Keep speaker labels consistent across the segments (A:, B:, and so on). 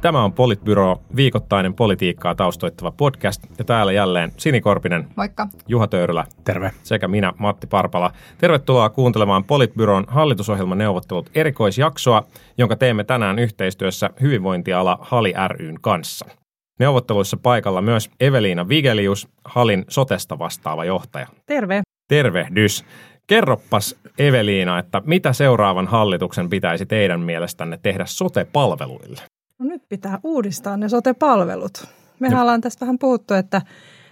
A: Tämä on Politbyro, viikoittainen politiikkaa taustoittava podcast. Ja täällä jälleen Sini Korpinen,
B: Moikka.
A: Juha Töyrylä
C: Terve.
A: sekä minä Matti Parpala. Tervetuloa kuuntelemaan Politbyron hallitusohjelman neuvottelut erikoisjaksoa, jonka teemme tänään yhteistyössä hyvinvointiala Hali ryn kanssa. Neuvotteluissa paikalla myös Eveliina Vigelius, Halin sotesta vastaava johtaja.
D: Terve.
A: Tervehdys. Kerroppas Eveliina, että mitä seuraavan hallituksen pitäisi teidän mielestänne tehdä sote-palveluille?
D: No nyt pitää uudistaa ne sote-palvelut. Mehän
A: No.
D: ollaan tästä vähän puhuttu, että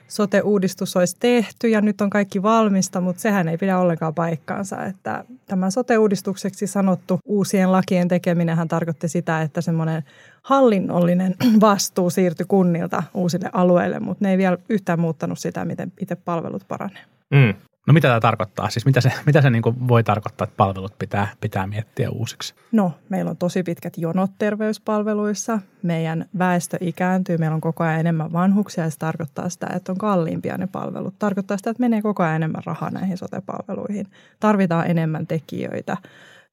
D: sote-uudistus olisi tehty ja nyt on kaikki valmista, mutta sehän ei pidä ollenkaan paikkaansa. Että tämä sote-uudistukseksi sanottu uusien lakien tekeminenhän tarkoitti sitä, että semmoinen hallinnollinen vastuu siirtyi kunnilta uusille alueille, mutta ne ei vielä yhtään muuttanut sitä, miten itse palvelut paranee.
A: Mm.
C: No mitä tämä tarkoittaa? Siis mitä se, mitä se niin kuin voi tarkoittaa, että palvelut pitää, pitää miettiä uusiksi?
D: No, meillä on tosi pitkät jonot terveyspalveluissa. Meidän väestö ikääntyy, meillä on koko ajan enemmän vanhuksia ja se tarkoittaa sitä, että on kalliimpia ne palvelut. Tarkoittaa sitä, että menee koko ajan enemmän rahaa näihin sote-palveluihin. Tarvitaan enemmän tekijöitä.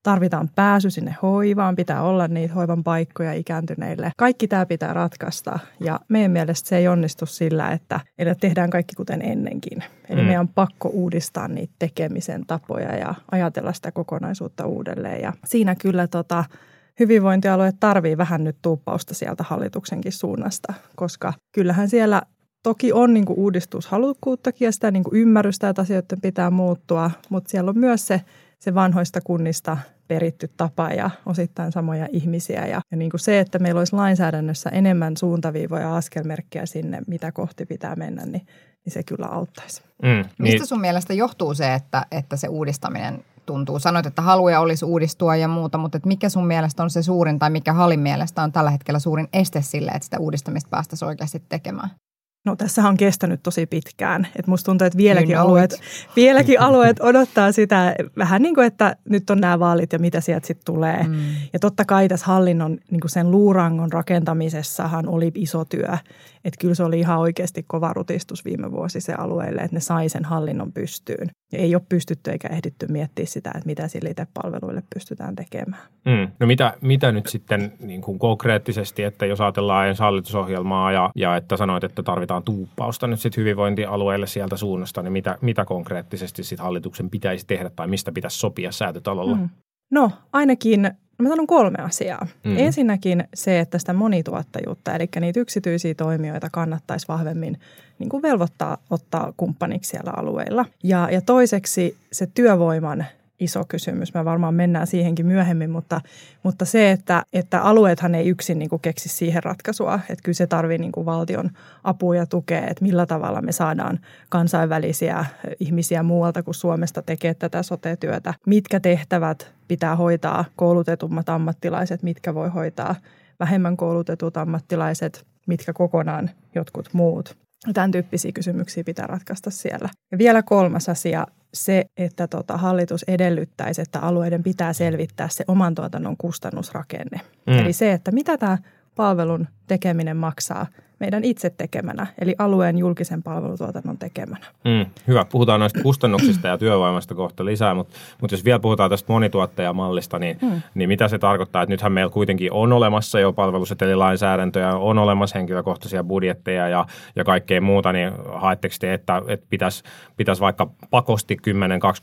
D: Tarvitaan pääsy sinne hoivaan, pitää olla niitä hoivan paikkoja ikääntyneille. Kaikki tämä pitää ratkaista ja meidän mielestä se ei onnistu sillä, että, että tehdään kaikki kuten ennenkin. Eli
A: Mm.
D: meidän on pakko uudistaa niitä tekemisen tapoja ja ajatella sitä kokonaisuutta uudelleen. Ja siinä kyllä tota, hyvinvointialueet tarvii vähän nyt tuuppausta sieltä hallituksenkin suunnasta, koska kyllähän siellä toki on niin kuin uudistushalukkuuttakin ja sitä niin kuin ymmärrystä, että asioiden pitää muuttua, mutta siellä on myös se, se vanhoista kunnista peritty tapa ja osittain samoja ihmisiä. Ja, ja niin kuin se, että meillä olisi lainsäädännössä enemmän suuntaviivoja ja askelmerkkejä sinne, mitä kohti pitää mennä, niin, niin se kyllä auttaisi.
A: Mm. Niin,
B: Mistä sun mielestä johtuu se, että, että se uudistaminen tuntuu? Sanoit, että haluja olisi uudistua ja muuta, mutta et mikä sun mielestä on se suurin tai mikä Halin mielestä on tällä hetkellä suurin este sille, että sitä uudistamista päästäisiin oikeasti tekemään?
D: No tässä on kestänyt tosi pitkään. Et musta tuntuu, että vieläkin,
B: know
D: alueet, vieläkin alueet odottaa sitä vähän niin kuin, että nyt on nämä vaalit ja mitä sieltä sitten tulee.
B: Mm.
D: Ja totta kai tässä hallinnon niin kuin sen luurangon rakentamisessahan oli iso työ. Että kyllä se oli ihan oikeasti kova rutistus viime vuosi se alueelle, että ne sai sen hallinnon pystyyn. Ja ei ole pystytty eikä ehditty miettiä sitä, että mitä sille itse palveluille pystytään tekemään.
A: Mm. No mitä, mitä nyt sitten niin kuin konkreettisesti, että jos ajatellaan ensi hallitusohjelmaa ja, ja että sanoit, että tarvitaan tuuppausta nyt sitten hyvinvointialueelle sieltä suunnasta, niin mitä, mitä konkreettisesti sitten hallituksen pitäisi tehdä tai mistä pitäisi sopia säätötalolla?
D: Mm. No ainakin, mä sanon kolme asiaa.
A: Mm.
D: Ensinnäkin se, että sitä monituottajuutta, eli niitä yksityisiä toimijoita kannattaisi vahvemmin niin kuin velvoittaa ottaa kumppaniksi siellä alueilla. Ja, ja toiseksi se työvoiman iso kysymys. Me varmaan mennään siihenkin myöhemmin, mutta, mutta se, että, että alueethan ei yksin niin kuin keksi siihen ratkaisua. Että kyllä se tarvii niin kuin valtion apua ja tukea, että millä tavalla me saadaan kansainvälisiä ihmisiä muualta kuin Suomesta tekee tätä sote-työtä. Mitkä tehtävät pitää hoitaa koulutetummat ammattilaiset, mitkä voi hoitaa vähemmän koulutetut ammattilaiset, mitkä kokonaan jotkut muut. Tämän tyyppisiä kysymyksiä pitää ratkaista siellä. Ja vielä kolmas asia, se, että tota, hallitus edellyttäisi, että alueiden pitää selvittää se oman tuotannon kustannusrakenne.
A: Mm.
D: Eli se, että mitä tämä palvelun tekeminen maksaa meidän itse tekemänä, eli alueen julkisen palvelutuotannon tekemänä.
A: Mm, hyvä. Puhutaan noista kustannuksista ja työvoimasta kohta lisää, mutta, mutta jos vielä puhutaan tästä monituottajamallista, niin, mm. niin mitä se tarkoittaa, että nythän meillä kuitenkin on olemassa jo palvelusetelilainsäädäntöjä, on olemassa henkilökohtaisia budjetteja ja, ja kaikkea muuta, niin haetteko te, että, että pitäisi, pitäisi vaikka pakosti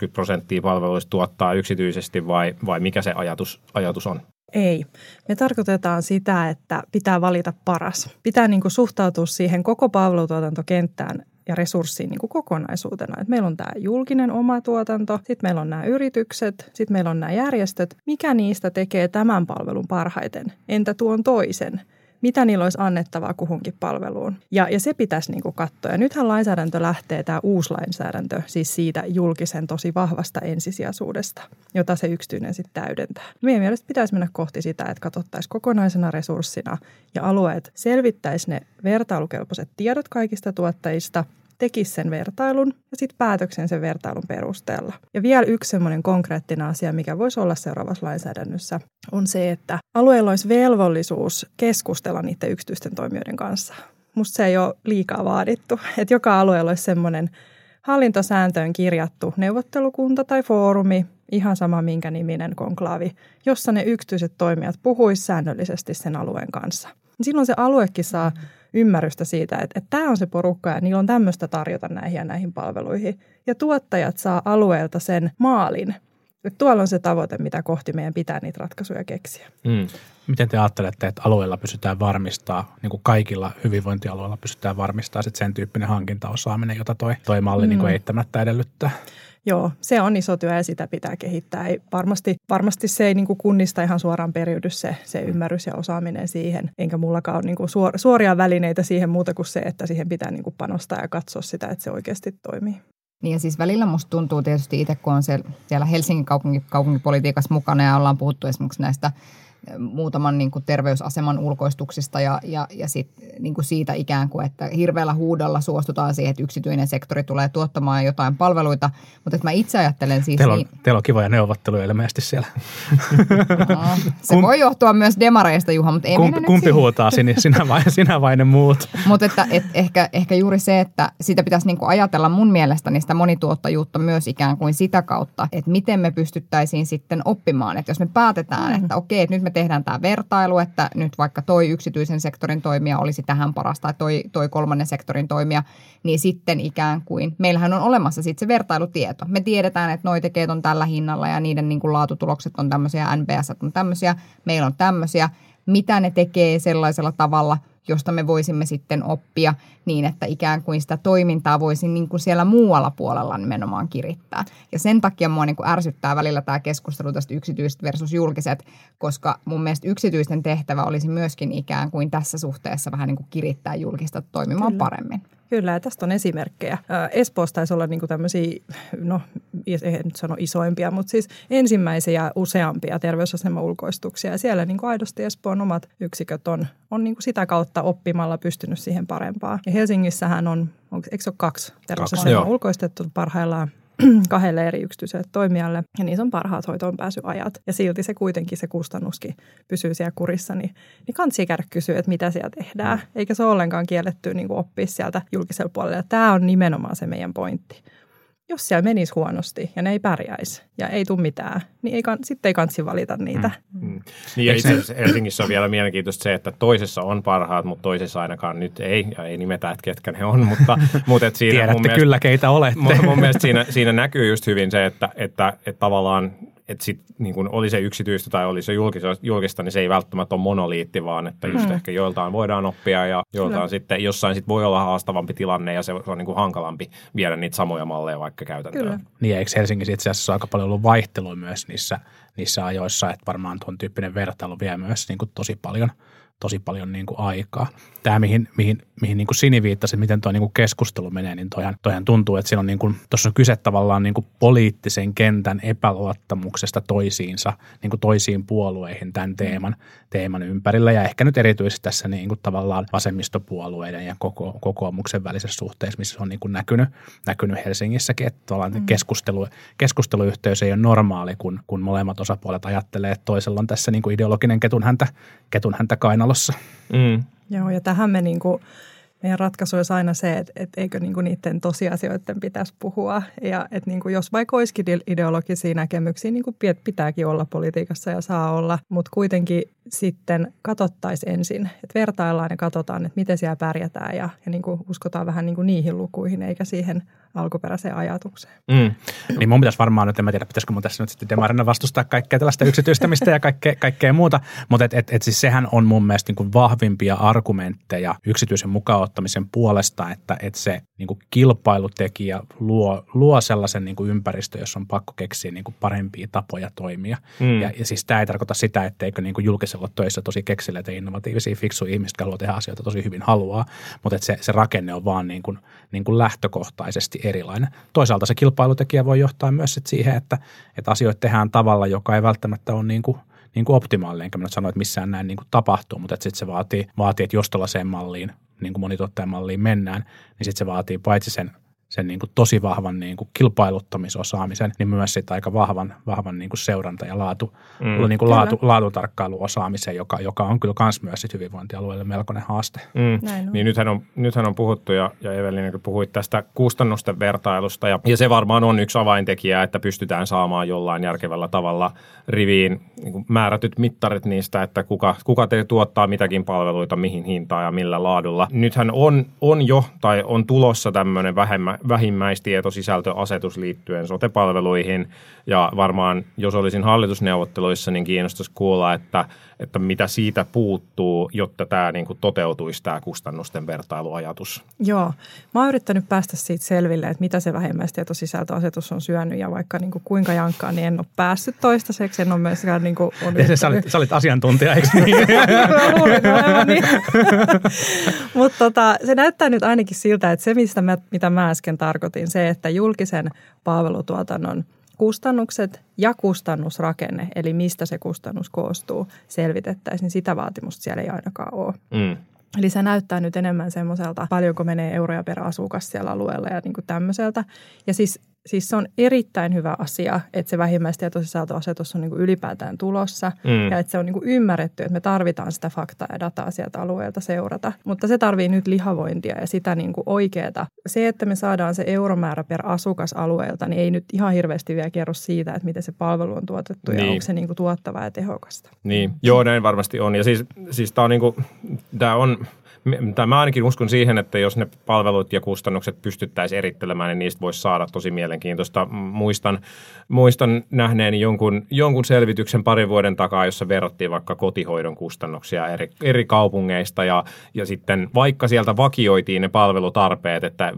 A: 10-20 prosenttia palveluista tuottaa yksityisesti vai, vai mikä se ajatus, ajatus on?
D: Ei. Me tarkoitetaan sitä, että pitää valita paras. Pitää niin kuin suhtautua siihen koko palvelutuotantokenttään ja resurssiin niin kuin kokonaisuutena. Et meillä on tämä julkinen oma tuotanto, sitten meillä on nämä yritykset, sitten meillä on nämä järjestöt. Mikä niistä tekee tämän palvelun parhaiten? Entä tuon toisen? Mitä niillä olisi annettavaa kuhunkin palveluun. Ja, ja se pitäisi niin kuin katsoa. Ja nythän lainsäädäntö lähtee, tämä uusi lainsäädäntö, siis siitä julkisen tosi vahvasta ensisijaisuudesta, jota se yksityinen sitten täydentää. Meidän mielestä pitäisi mennä kohti sitä, että katsottaisiin kokonaisena resurssina ja alueet selvittäisi ne vertailukelpoiset tiedot kaikista tuottajista, tekisi sen vertailun ja sitten päätöksen sen vertailun perusteella. Ja vielä yksi semmoinen konkreettinen asia, mikä voisi olla seuraavassa lainsäädännössä, on se, että alueella olisi velvollisuus keskustella niiden yksityisten toimijoiden kanssa. Musta se ei ole liikaa vaadittu, että joka alueella olisi semmoinen hallintosääntöön kirjattu neuvottelukunta tai foorumi, ihan sama minkä niminen konklaavi, jossa ne yksityiset toimijat puhuisivat säännöllisesti sen alueen kanssa. Silloin se aluekin saa ymmärrystä siitä, että, että tämä on se porukka ja niillä on tämmöistä tarjota näihin ja näihin palveluihin. Ja tuottajat saa alueelta sen maalin, että tuolla on se tavoite, mitä kohti meidän pitää niitä ratkaisuja keksiä.
A: Mm.
C: Miten te ajattelette, että alueella pystytään varmistaa, niin kuin kaikilla hyvinvointialueilla pystytään varmistaa sit sen tyyppinen hankintaosaaminen, jota toi, toi malli mm. niin kuin eittämättä edellyttää?
D: Joo, se on iso työ ja sitä pitää kehittää. Ei, varmasti, varmasti se ei niin kuin kunnista ihan suoraan periydy se, se ymmärrys ja osaaminen siihen. Enkä mullakaan ole niin kuin suor, suoria välineitä siihen muuta kuin se, että siihen pitää niin kuin panostaa ja katsoa sitä, että se oikeasti toimii.
B: Niin ja siis välillä musta tuntuu tietysti itse, kun on siellä Helsingin kaupunki, kaupunkipolitiikassa mukana ja ollaan puhuttu esimerkiksi näistä muutaman niin kuin terveysaseman ulkoistuksista ja, ja, ja sit, niin kuin siitä ikään kuin, että hirveällä huudolla suostutaan siihen, että yksityinen sektori tulee tuottamaan jotain palveluita. Mutta että mä itse ajattelen siis...
C: Teillä on,
B: niin,
C: teillä on kivoja neuvotteluja ilmeisesti siellä.
B: no, se Kum, voi johtua myös demareista, Juha, mutta ei
C: kumpi, kumpi huutaa, sinä, sinä, vai, sinä vai ne muut?
B: mutta että et ehkä, ehkä juuri se, että sitä pitäisi niin kuin ajatella mun mielestä sitä monituottajuutta myös ikään kuin sitä kautta, että miten me pystyttäisiin sitten oppimaan. Että jos me päätetään, mm. että okei, että nyt me tehdään tämä vertailu, että nyt vaikka toi yksityisen sektorin toimija olisi tähän paras tai toi, toi kolmannen sektorin toimija, niin sitten ikään kuin, meillähän on olemassa sitten se vertailutieto. Me tiedetään, että noi tekee on tällä hinnalla ja niiden niin kuin laatutulokset on tämmöisiä, NBS on tämmöisiä, meillä on tämmöisiä, mitä ne tekee sellaisella tavalla – josta me voisimme sitten oppia niin, että ikään kuin sitä toimintaa voisi niin kuin siellä muualla puolella nimenomaan kirittää. Ja sen takia mua niin kuin ärsyttää välillä tämä keskustelu tästä yksityiset versus julkiset, koska mun mielestä yksityisten tehtävä olisi myöskin ikään kuin tässä suhteessa vähän niin kuin kirittää julkista toimimaan Kyllä. paremmin.
D: Kyllä, tästä on esimerkkejä. Espoossa taisi olla niinku tämmöisiä, no en nyt sano isoimpia, mutta siis ensimmäisiä useampia terveysasema-ulkoistuksia. Ja siellä niinku aidosti Espoon omat yksiköt on, on niinku sitä kautta oppimalla pystynyt siihen parempaan. Ja Helsingissähän on, onko, eikö se ole kaksi terveysasema ulkoistettu parhaillaan kahdelle eri yksityiselle toimijalle ja niissä on parhaat hoitoon pääsyajat. Ja silti se kuitenkin se kustannuskin pysyy siellä kurissa, niin, niin kansi käydä kysyä, että mitä siellä tehdään. Mm. Eikä se ole ollenkaan kielletty niin oppia sieltä julkisella puolella. Ja tämä on nimenomaan se meidän pointti jos siellä menisi huonosti ja ne ei pärjäisi ja ei tule mitään, niin ei, sitten ei kansi valita niitä. Mm. Mm.
A: Niin ja itse asiassa Helsingissä on vielä mielenkiintoista se, että toisessa on parhaat, mutta toisessa ainakaan nyt ei. Ja ei nimetä, että ketkä ne on, mutta, mutta et siinä
C: Tiedätte
A: mun
C: mielestä, kyllä, keitä olette.
A: Mun, mun mielestä siinä, siinä näkyy just hyvin se, että, että, että tavallaan että sit, niin kun oli se yksityistä tai oli se julkista, julkista, niin se ei välttämättä ole monoliitti, vaan että just mm. ehkä joiltain voidaan oppia ja joiltain Kyllä. sitten jossain sit voi olla haastavampi tilanne ja se on niin kuin hankalampi viedä niitä samoja malleja vaikka käytäntöön. Kyllä.
C: Niin, eikö Helsingissä itse asiassa aika paljon ollut vaihtelua myös niissä, niissä ajoissa, että varmaan tuon tyyppinen vertailu vie myös niin kuin tosi paljon – tosi paljon niin kuin aikaa. Tämä, mihin, mihin, mihin niin kuin Sini viittasi, miten tuo niin kuin keskustelu menee, niin toihan, toihan tuntuu, että siinä on, niin kuin, tuossa on kyse tavallaan niin kuin poliittisen kentän epäluottamuksesta toisiinsa, niin kuin toisiin puolueihin tämän teeman, teeman ympärillä. Ja ehkä nyt erityisesti tässä niin kuin tavallaan vasemmistopuolueiden ja koko, kokoomuksen välisessä suhteessa, missä on niin kuin näkynyt, näkynyt Helsingissäkin, että mm. keskustelu, keskusteluyhteys ei ole normaali, kun, kun molemmat osapuolet ajattelee, että toisella on tässä niin kuin ideologinen ketun häntä, ketun häntä kainalla talossa.
D: Mm. Joo, ja tähän me niin kuin, meidän ratkaisu olisi aina se, että, että eikö niin kuin niiden tosiasioiden pitäisi puhua. Ja että niin kuin jos vaikka olisikin ideologisia näkemyksiä, niin kuin pitääkin olla politiikassa ja saa olla, mutta kuitenkin sitten katsottaisiin ensin, että vertaillaan ja katsotaan, että miten siellä pärjätään ja, ja niin kuin uskotaan vähän niin kuin niihin lukuihin eikä siihen alkuperäiseen ajatukseen. Mm.
C: Niin mun pitäisi varmaan nyt, en mä tiedä, pitäisikö mun tässä nyt sitten demarina vastustaa kaikkea tällaista yksityistämistä ja kaikkea, kaikkea muuta, mutta et, et, et siis sehän on mun mielestä niin kuin vahvimpia argumentteja yksityisen mukaanottamisen puolesta, että et se niin kuin kilpailutekijä luo, luo sellaisen niin kuin ympäristön, jossa on pakko keksiä niin kuin parempia tapoja toimia. Mm. Ja, ja siis tämä ei tarkoita sitä, etteikö niin kuin julkisella töissä tosi keksille ja innovatiivisia, fiksuja ihmisiä, jotka haluaa tehdä asioita tosi hyvin haluaa, mutta että se, se rakenne on vaan niin kuin, niin kuin lähtökohtaisesti erilainen. Toisaalta se kilpailutekijä voi johtaa myös sit siihen, että, että asioita tehdään tavalla, joka ei välttämättä ole niin kuin, niin kuin optimaalinen, enkä mä nyt sano, että missään näin niin kuin tapahtuu, mutta sitten se vaatii, vaatii, että jos tuollaiseen malliin, niin kuin monituottajamalliin mennään, niin sitten se vaatii paitsi sen sen niin kuin tosi vahvan niin kuin kilpailuttamisosaamisen, niin myös sit aika vahvan, vahvan niin kuin seuranta- ja laatu, mm. niin kuin laatu, laatutarkkailuosaamisen, joka, joka on kyllä myös myös sit hyvinvointialueelle melkoinen haaste.
A: Mm. Niin nythän on, nythän on puhuttu, ja, ja Evelin, kun puhuit tästä kustannusten vertailusta, ja, ja se varmaan on yksi avaintekijä, että pystytään saamaan jollain järkevällä tavalla riviin niin kuin määrätyt mittarit niistä, että kuka, kuka te tuottaa mitäkin palveluita, mihin hintaan ja millä laadulla. Nythän on, on jo tai on tulossa tämmöinen vähemmän, vähimmäistietosisältöasetus liittyen sotepalveluihin. Ja varmaan, jos olisin hallitusneuvotteluissa, niin kiinnostaisi kuulla, että, että mitä siitä puuttuu, jotta tämä niin kuin toteutuisi tämä kustannusten vertailuajatus.
D: Joo, mä oon yrittänyt päästä siitä selville, että mitä se vähimmäistietosisältöasetus on syönyt ja vaikka niin kuin kuinka jankkaa, niin en ole päässyt toistaiseksi. En ole myöskään niin kuin, on
C: sä, olit, sä olit asiantuntija, eikö niin?
D: niin. Mutta tota, se näyttää nyt ainakin siltä, että se, mistä mä, mitä mä äsken tarkoitin, se, että julkisen palvelutuotannon kustannukset ja kustannusrakenne, eli mistä se kustannus koostuu, selvitettäisiin, niin sitä vaatimusta siellä ei ainakaan ole. Mm. Eli se näyttää nyt enemmän semmoiselta, paljonko menee euroja per asukas siellä alueella ja niin kuin tämmöiseltä. Ja siis siis se on erittäin hyvä asia, että se vähimmäistietosisältöasetus on niin kuin ylipäätään tulossa mm. ja että se on niin kuin ymmärretty, että me tarvitaan sitä faktaa ja dataa sieltä alueelta seurata. Mutta se tarvii nyt lihavointia ja sitä niin kuin oikeaa. Se, että me saadaan se euromäärä per asukas alueelta, niin ei nyt ihan hirveästi vielä kerro siitä, että miten se palvelu on tuotettu niin. ja onko se niin kuin tuottavaa ja tehokasta.
A: Niin, joo näin varmasti on. Ja siis, siis tämä on, niin kuin, tämä on tai mä ainakin uskon siihen, että jos ne palvelut ja kustannukset pystyttäisiin erittelemään, niin niistä voisi saada tosi mielenkiintoista. Muistan, muistan nähneeni jonkun, jonkun selvityksen parin vuoden takaa, jossa verrattiin vaikka kotihoidon kustannuksia eri, eri kaupungeista ja, ja sitten vaikka sieltä vakioitiin ne palvelutarpeet, että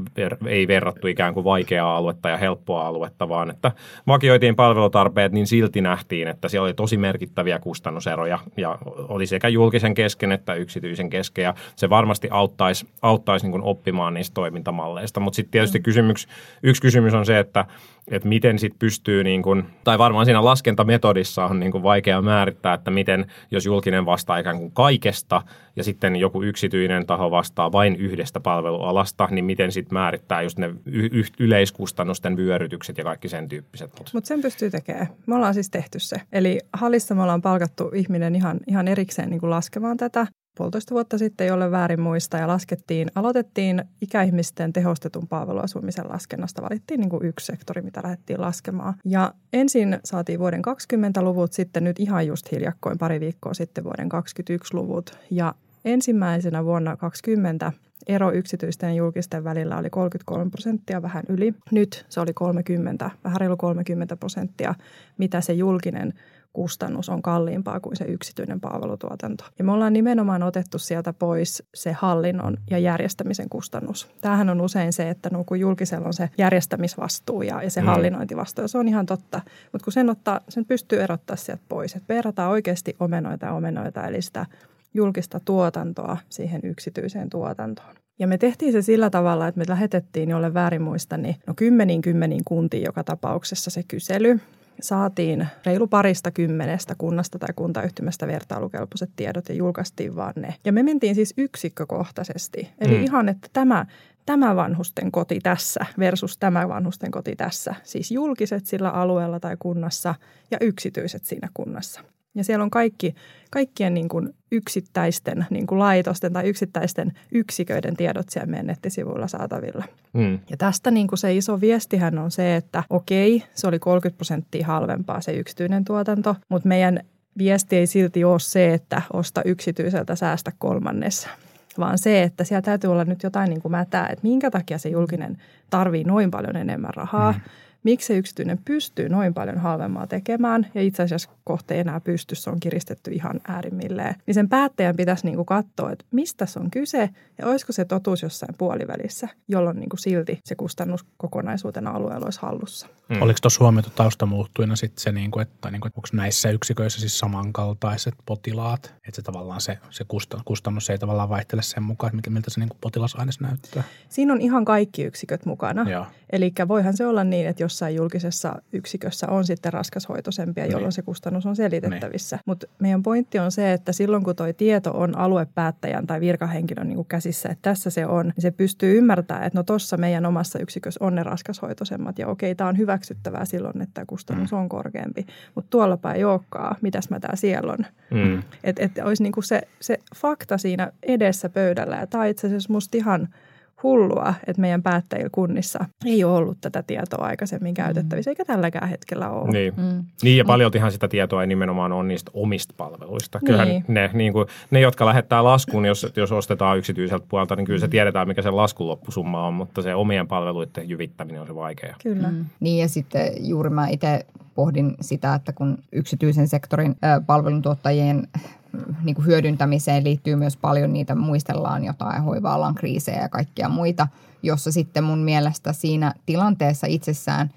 A: ei verrattu ikään kuin vaikeaa aluetta ja helppoa aluetta, vaan että vakioitiin palvelutarpeet, niin silti nähtiin, että siellä oli tosi merkittäviä kustannuseroja ja oli sekä julkisen kesken että yksityisen kesken ja se varmasti auttaisi, auttaisi niin oppimaan niistä toimintamalleista. Mutta sitten tietysti mm. kysymys, yksi kysymys on se, että, että miten sitten pystyy, niin kuin, tai varmaan siinä laskentametodissa on niin kuin vaikea määrittää, että miten, jos julkinen vastaa ikään kuin kaikesta ja sitten joku yksityinen taho vastaa vain yhdestä palvelualasta, niin miten sitten määrittää just ne y- yleiskustannusten vyörytykset ja kaikki sen tyyppiset.
D: Mutta sen pystyy tekemään. Me ollaan siis tehty se. Eli hallissa me ollaan palkattu ihminen ihan, ihan erikseen niin kuin laskemaan tätä puolitoista vuotta sitten, jolle väärin muista, ja laskettiin, aloitettiin ikäihmisten tehostetun palveluasumisen laskennasta. Valittiin niin kuin yksi sektori, mitä lähdettiin laskemaan. Ja ensin saatiin vuoden 20-luvut, sitten nyt ihan just hiljakkoin pari viikkoa sitten vuoden 21-luvut. Ja ensimmäisenä vuonna 20 ero yksityisten ja julkisten välillä oli 33 prosenttia, vähän yli. Nyt se oli 30, vähän reilu 30 prosenttia, mitä se julkinen kustannus on kalliimpaa kuin se yksityinen palvelutuotanto. Ja me ollaan nimenomaan otettu sieltä pois se hallinnon ja järjestämisen kustannus. Tämähän on usein se, että no, kun julkisella on se järjestämisvastuu ja, ja se mm. hallinnointivastuu, ja se on ihan totta. Mutta kun sen, ottaa, sen pystyy erottaa sieltä pois, että verrataan oikeasti omenoita ja omenoita, eli sitä julkista tuotantoa siihen yksityiseen tuotantoon. Ja me tehtiin se sillä tavalla, että me lähetettiin, jolle väärin muista, niin no kymmeniin kymmeniin kuntiin joka tapauksessa se kysely saatiin reilu parista kymmenestä kunnasta tai kuntayhtymästä vertailukelpoiset tiedot ja julkaistiin vaan ne. Ja me mentiin siis yksikkökohtaisesti. Eli mm. ihan, että tämä, tämä vanhusten koti tässä versus tämä vanhusten koti tässä. Siis julkiset sillä alueella tai kunnassa ja yksityiset siinä kunnassa. Ja siellä on kaikki, kaikkien niin kuin yksittäisten niin kuin laitosten tai yksittäisten yksiköiden tiedot siellä meidän nettisivuilla saatavilla. Mm. Ja tästä niin kuin se iso viestihän on se, että okei, se oli 30 prosenttia halvempaa se yksityinen tuotanto, mutta meidän viesti ei silti ole se, että osta yksityiseltä säästä kolmannes, vaan se, että siellä täytyy olla nyt jotain niin kuin mätää, että minkä takia se julkinen tarvii noin paljon enemmän rahaa. Mm miksi se yksityinen pystyy noin paljon halvemmaa tekemään ja itse asiassa kohta ei enää pysty, se on kiristetty ihan äärimmilleen. Niin sen päättäjän pitäisi niinku katsoa, että mistä se on kyse ja olisiko se totuus jossain puolivälissä, jolloin niinku silti se kustannus kokonaisuutena alueella olisi hallussa.
C: Mm. Oliko tuossa huomioitu taustamuuttujina sitten se, niinku, että niinku, onko näissä yksiköissä siis samankaltaiset potilaat, että se tavallaan se, se kustannus ei tavallaan vaihtele sen mukaan, että miltä se niinku potilasaines näyttää?
D: Siinä on ihan kaikki yksiköt mukana. Eli voihan se olla niin, että jos jossain julkisessa yksikössä on sitten raskashoitoisempia, jolloin
C: Niin.
D: se kustannus on selitettävissä. Mutta meidän pointti on se, että silloin kun tuo tieto on aluepäättäjän tai virkahenkilön niin kuin käsissä, että tässä se on, niin se pystyy ymmärtämään, että no tuossa meidän omassa yksikössä on ne raskashoitoisemmat ja okei, tämä on hyväksyttävää silloin, että tämä kustannus on korkeampi. Mutta tuollapa ei olekaan, mitäs mä tää siellä on.
A: Mm.
D: Että et olisi niinku se, se fakta siinä edessä pöydällä. Ja tämä on itse asiassa musta ihan hullua, että meidän päättäjillä kunnissa ei ole ollut tätä tietoa aikaisemmin käytettävissä, eikä tälläkään hetkellä ole.
A: Niin. Mm. niin, ja paljoltihan sitä tietoa ei nimenomaan ole niistä omista palveluista. Kyllähän
D: Niin.
A: ne, niin kuin, ne, jotka lähettää laskun, jos, jos ostetaan yksityiseltä puolelta, niin kyllä se tiedetään, mikä se laskun loppusumma on, mutta se omien palveluiden jyvittäminen on se vaikea.
D: Kyllä. Mm.
B: Niin ja sitten juuri mä itse pohdin sitä, että kun yksityisen sektorin palveluntuottajien niin kuin hyödyntämiseen liittyy myös paljon niitä, muistellaan jotain hoiva-alan kriisejä ja kaikkia muita, jossa sitten mun mielestä siinä tilanteessa itsessään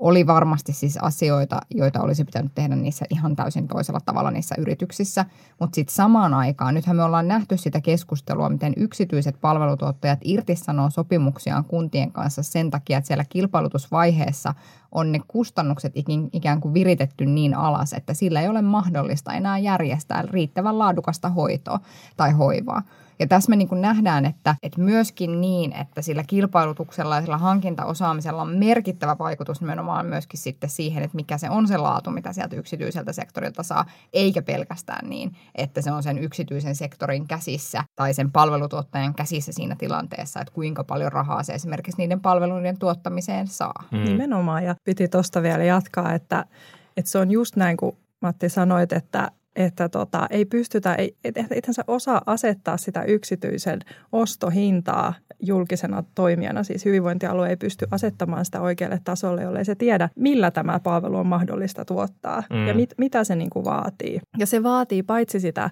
B: oli varmasti siis asioita, joita olisi pitänyt tehdä niissä ihan täysin toisella tavalla niissä yrityksissä, mutta sitten samaan aikaan, nythän me ollaan nähty sitä keskustelua, miten yksityiset palvelutuottajat irtisanoo sopimuksiaan kuntien kanssa sen takia, että siellä kilpailutusvaiheessa on ne kustannukset ikään kuin viritetty niin alas, että sillä ei ole mahdollista enää järjestää riittävän laadukasta hoitoa tai hoivaa. Ja tässä me niin kuin nähdään, että, että myöskin niin, että sillä kilpailutuksella ja sillä hankintaosaamisella on merkittävä vaikutus nimenomaan myöskin sitten siihen, että mikä se on se laatu, mitä sieltä yksityiseltä sektorilta saa, eikä pelkästään niin, että se on sen yksityisen sektorin käsissä tai sen palvelutuottajan käsissä siinä tilanteessa, että kuinka paljon rahaa se esimerkiksi niiden palveluiden tuottamiseen saa.
D: Mm. Nimenomaan. Ja piti tuosta vielä jatkaa, että, että se on just näin kuin Matti sanoit, että että tota, ei pystytä, ei, et, ethän sä osaa asettaa sitä yksityisen ostohintaa julkisena toimijana. Siis hyvinvointialue ei pysty asettamaan sitä oikealle tasolle, jollei se tiedä, millä tämä palvelu on mahdollista tuottaa mm. ja mit, mitä se niin kuin vaatii. Ja se vaatii paitsi sitä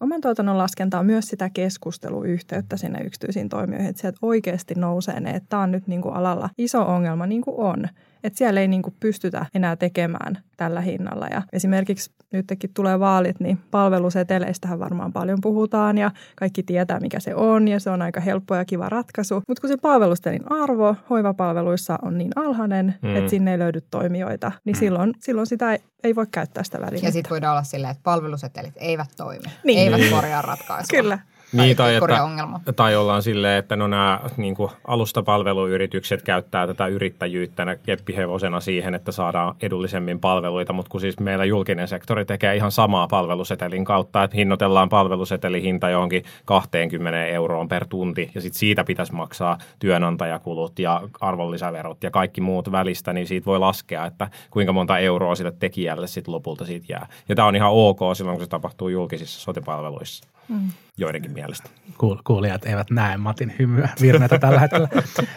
D: oman tuotannon laskentaa myös sitä keskusteluyhteyttä sinne yksityisiin toimijoihin, että sieltä oikeasti nousee ne, että tämä on nyt niin kuin alalla iso ongelma niin kuin on. Että siellä ei niin kuin pystytä enää tekemään tällä hinnalla. Ja esimerkiksi nytkin tulee vaalit, niin palveluseteleistähän varmaan paljon puhutaan ja kaikki tietää, mikä se on ja se on aika helppo ja kiva ratkaisu. Mutta kun se palvelusetelin arvo hoivapalveluissa on niin alhainen, mm. että sinne ei löydy toimijoita, niin silloin, silloin sitä ei, ei voi käyttää sitä välinettä.
B: Ja sitten voidaan olla silleen, että palvelusetelit eivät toimi,
D: Niin.
B: eivät
A: Niin.
B: korjaa ratkaisua.
D: Kyllä.
A: Niin, tai, että,
B: ongelma.
A: tai ollaan silleen, että no nämä niin kuin alustapalveluyritykset käyttää tätä yrittäjyyttä keppihevosena siihen, että saadaan edullisemmin palveluita, mutta kun siis meillä julkinen sektori tekee ihan samaa palvelusetelin kautta, että hinnoitellaan palvelusetelihinta johonkin 20 euroon per tunti ja sitten siitä pitäisi maksaa työnantajakulut ja arvonlisäverot ja kaikki muut välistä, niin siitä voi laskea, että kuinka monta euroa sille tekijälle sitten lopulta siitä jää. Ja tämä on ihan ok silloin, kun se tapahtuu julkisissa sotepalveluissa. Mm. Joidenkin mielestä.
C: Kuul- kuulijat eivät näe Matin hymyä virneitä tällä hetkellä.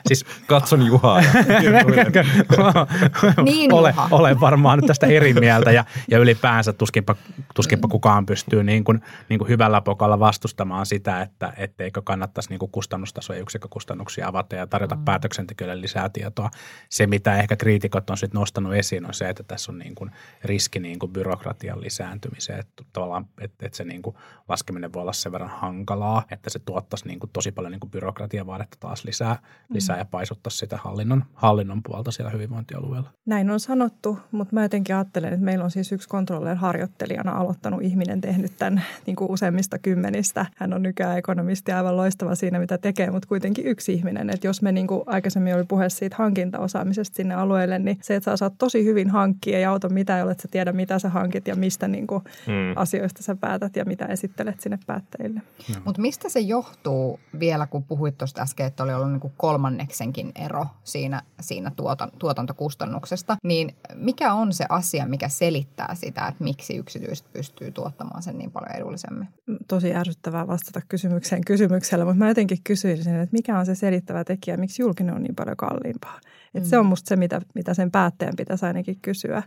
C: Siis
A: Katson Juhaa.
B: Niin,
C: ole,
B: Juha.
C: olen varmaan nyt tästä eri mieltä ja, ja ylipäänsä tuskinpa, tuskinpa kukaan pystyy niin kuin, niin kuin hyvällä pokalla vastustamaan sitä, että etteikö kannattaisi niin kuin kustannustasoja ja yksikkökustannuksia avata ja tarjota mm. päätöksentekijöille lisää tietoa. Se, mitä ehkä kriitikot on sitten nostanut esiin, on se, että tässä on niin kuin riski niin kuin byrokratian lisääntymiseen, että tavallaan että, että se niin kuin laskeminen voi olla sen verran hankalaa, että se tuottaisi niin kuin tosi paljon niin kuin byrokratiavaadetta taas lisää, lisää ja paisuttaisi sitä hallinnon, hallinnon puolta siellä hyvinvointialueella.
D: Näin on sanottu, mutta mä jotenkin ajattelen, että meillä on siis yksi controller harjoittelijana aloittanut ihminen tehnyt tämän niin kuin useimmista kymmenistä. Hän on nykyään ekonomisti aivan loistava siinä, mitä tekee, mutta kuitenkin yksi ihminen. Että jos me niin kuin aikaisemmin oli puhe siitä hankintaosaamisesta sinne alueelle, niin se, että sä osaat tosi hyvin hankkia ja auta mitä, jolle sä tiedä, mitä sä hankit ja mistä niin kuin
A: Mm.
D: asioista sä päätät ja mitä esittelet sinne päättäjille.
B: Mutta mistä se johtuu vielä, kun puhuit tuosta äsken, että oli ollut niinku kolmanneksenkin ero siinä, siinä tuotan, tuotantokustannuksesta, niin mikä on se asia, mikä selittää sitä, että miksi yksityiset pystyy tuottamaan sen niin paljon edullisemmin?
D: tosi ärsyttävää vastata kysymykseen kysymyksellä, mutta mä jotenkin kysyisin, että mikä on se selittävä tekijä, miksi julkinen on niin paljon kalliimpaa. Et Se on musta se, mitä, mitä sen päättäjän pitäisi ainakin kysyä.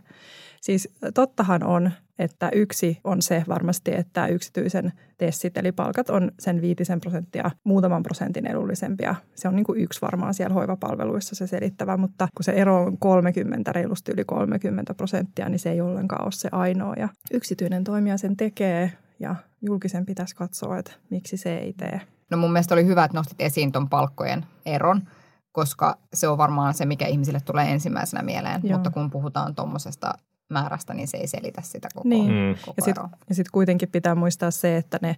D: Siis tottahan on, että yksi on se varmasti, että yksityisen tessit eli palkat on sen viitisen prosenttia muutaman prosentin edullisempia. Se on niin kuin yksi varmaan siellä hoivapalveluissa se selittävä, mutta kun se ero on 30, reilusti yli 30 prosenttia, niin se ei ollenkaan ole se ainoa. Ja yksityinen toimija sen tekee ja julkisen pitäisi katsoa, että miksi se ei tee.
B: No mun mielestä oli hyvä, että nostit esiin tuon palkkojen eron, koska se on varmaan se, mikä ihmisille tulee ensimmäisenä mieleen.
D: Joo.
B: Mutta kun puhutaan tuommoisesta määrästä, niin se ei selitä sitä koko,
D: Niin.
A: Mm.
B: koko
D: Ja sitten sit kuitenkin pitää muistaa se, että ne